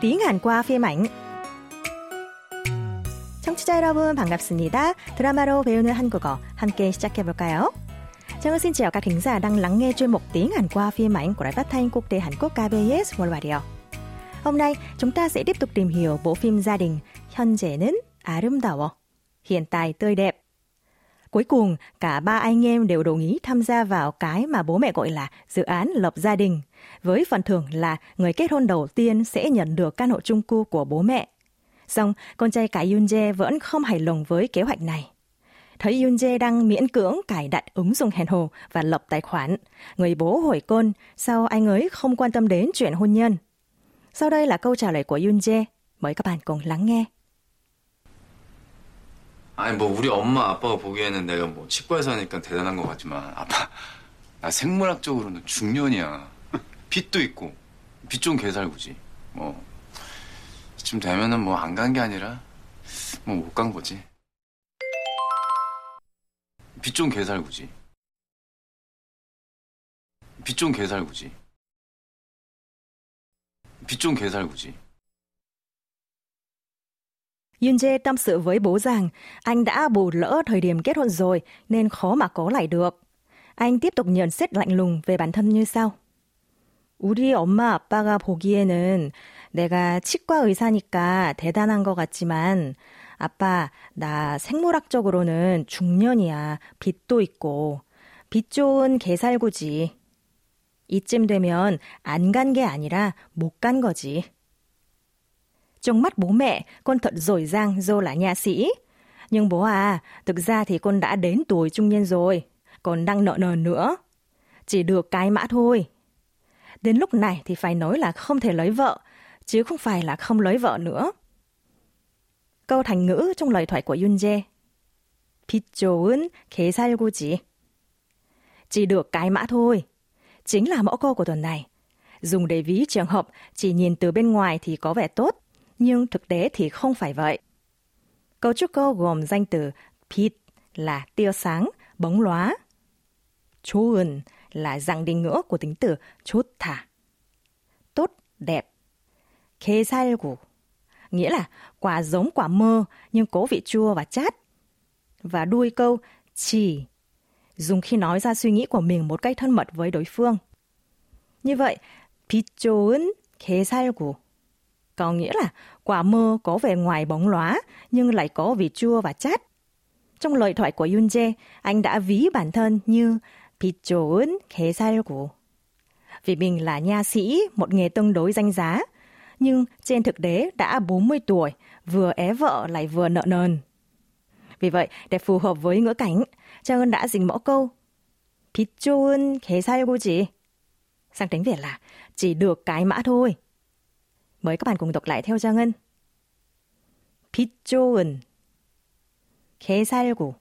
tiếng Hàn qua phim ảnh. 청취자 여러분 반갑습니다. 드라마로 배우는 한국어 함께 시작해 볼까요? Trang xin chào các thính giả đang lắng nghe chuyên mục tiếng Hàn qua phim ảnh của Đài Phát thanh Quốc tế Hàn Quốc KBS World Radio. Hôm nay chúng ta sẽ tiếp tục tìm hiểu bộ phim gia đình 현재는 아름다워, hiện tại tươi đẹp. Cuối cùng, cả ba anh em đều đồng ý tham gia vào cái mà bố mẹ gọi là dự án lập gia đình, với phần thưởng là người kết hôn đầu tiên sẽ nhận được căn hộ chung cư của bố mẹ. Xong, con trai cả Yoon Jae vẫn không hài lòng với kế hoạch này. Thấy Yoon Jae đang miễn cưỡng cài đặt ứng dụng hẹn hò và lập tài khoản, người bố hỏi con sao anh ấy không quan tâm đến chuyện hôn nhân. Sau đây là câu trả lời của Yoon Jae. Mời các bạn cùng lắng nghe. 아니 뭐 우리 엄마 아빠가 보기에는 내가 뭐 치과에서 하니까 대단한 것 같지만 아빠 나 생물학적으로는 중년이야. 빚도 있고 빚 좀 개살구지. 뭐 이쯤 되면은 뭐 안 간 게 아니라 뭐 못 간 거지. 빚 좀 개살구지. 빚 좀 개살구지. 빚 좀 개살구지 Yun Jae tâm sự với bố rằng anh đã bù lỡ thời điểm kết hôn rồi nên khó mà có lại được. Anh tiếp tục nhận xét lạnh lùng về bản thân như sau. 우리 엄마 아빠가 보기에는 내가 치과 의사니까 대단한 것 같지만 아빠, 나 생물학적으로는 중년이야. 빚도 있고. 빚 좋은 개살구지. 이쯤 되면 안 간 게 아니라 못 간 거지. Trong mắt bố mẹ, con thật giỏi giang do là nha sĩ. Nhưng bố à, thực ra thì con đã đến tuổi trung niên rồi, còn đang nợ nần nữa. Chỉ được cái mã thôi. Đến lúc này thì phải nói là không thể lấy vợ, chứ không phải là không lấy vợ nữa. Câu thành ngữ trong lời thoại của Yun Jae. 빚 좋은 개살구지. Chỉ được cái mã thôi. Chính là mẫu câu của tuần này. Dùng để ví trường hợp chỉ nhìn từ bên ngoài thì có vẻ tốt, nhưng thực tế thì không phải vậy. Cấu trúc câu gồm danh từ 빛 là tia sáng, bóng lóa. 좋은 là dạng định ngữ của tính từ 좋다. Tốt, đẹp. 개살구 nghĩa là quả giống quả mơ nhưng có vị chua và chát. Và đuôi câu chỉ dùng khi nói ra suy nghĩ của mình một cách thân mật với đối phương. Như vậy, 빛 좋은 개살구 có nghĩa là quả mơ có vẻ ngoài bóng lóa nhưng lại có vị chua và chát. Trong lời thoại của Yoon Jae, anh đã ví bản thân như 빛 좋은 개살구. Vì mình là nha sĩ, một nghề tương đối danh giá, nhưng trên thực tế đã 40 tuổi, vừa é vợ lại vừa nợ nần. Vì vậy, để phù hợp với ngữ cảnh, Trang Ân đã dình mẫu câu 빛 좋은 개살구지. Sang tiếng Việt là chỉ được cái mã thôi. Mời các bạn cùng đọc lại theo Trang Ân. 빛 좋은 개살구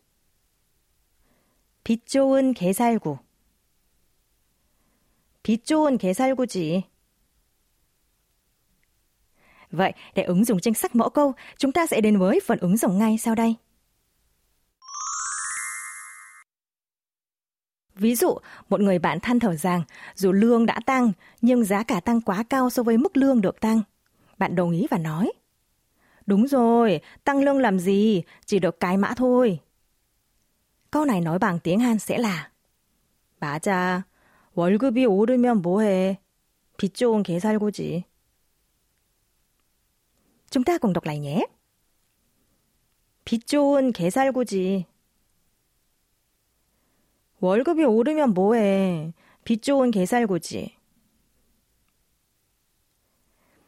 빛 좋은 개살구 빛 좋은 개살구지. Vậy, để ứng dụng danh sách mẫu câu, chúng ta sẽ đến với phần ứng dụng ngay sau đây. Ví dụ, một người bạn than thở rằng dù lương đã tăng, nhưng giá cả tăng quá cao so với mức lương được tăng. Bạn đồng ý và nói. Đúng rồi, tăng lương làm gì, chỉ được cái mã thôi. Câu này nói bằng tiếng Hàn sẽ là 맞아, 월급이 오르면 뭐해. 빚 좋은 개살구지. Chúng ta cùng đọc lại nhé. 빚 좋은 개살구지. 월급이 오르면 뭐해. 빚 좋은 개살구지.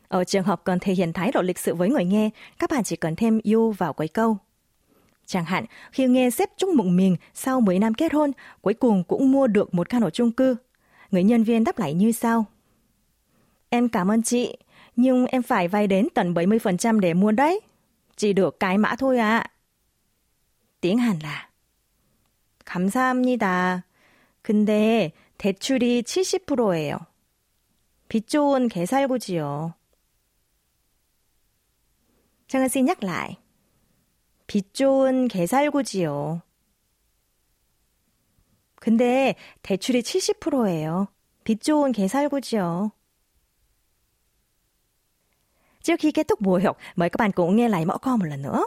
Ở trường hợp cần thể hiện thái độ lịch sự với người nghe, các bạn chỉ cần thêm you vào cuối câu. Chẳng hạn, khi nghe sếp chúc mừng mình sau 10 năm kết hôn, cuối cùng cũng mua được một căn hộ chung cư. Người nhân viên đáp lại như sau. Em cảm ơn chị, nhưng em phải vay đến tận 70% để mua đấy. Chỉ được cái mã thôi ạ. À. tiếng Hàn là 감사합니다. 근데 대출이 70%예요. 빚 좋은 개살구지요. Nhắc lại. 빚 좋은 개살구지요. 근데 대출이 70%예요. 빚 좋은 개살구지요. Các bạn cùng nghe lại mẫu câu một lần nữa.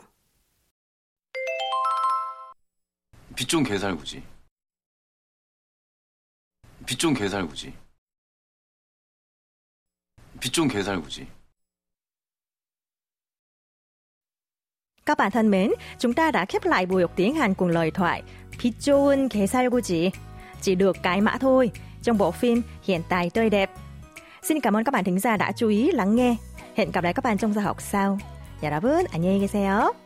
빚좀 개살구지. 빚좀 개살구지. 빚좀 개살구지. Các bạn thân mến, chúng ta đã khép lại buổi học tiếng Hàn cùng lời thoại 빚 좋은 개살구지. Chỉ được cái mã thôi trong bộ phim Hiện tại tươi đẹp. Xin cảm ơn các bạn thính giả đã chú ý lắng nghe. Hẹn gặp lại các bạn trong giờ học sau. 여러분 안녕히 계세요.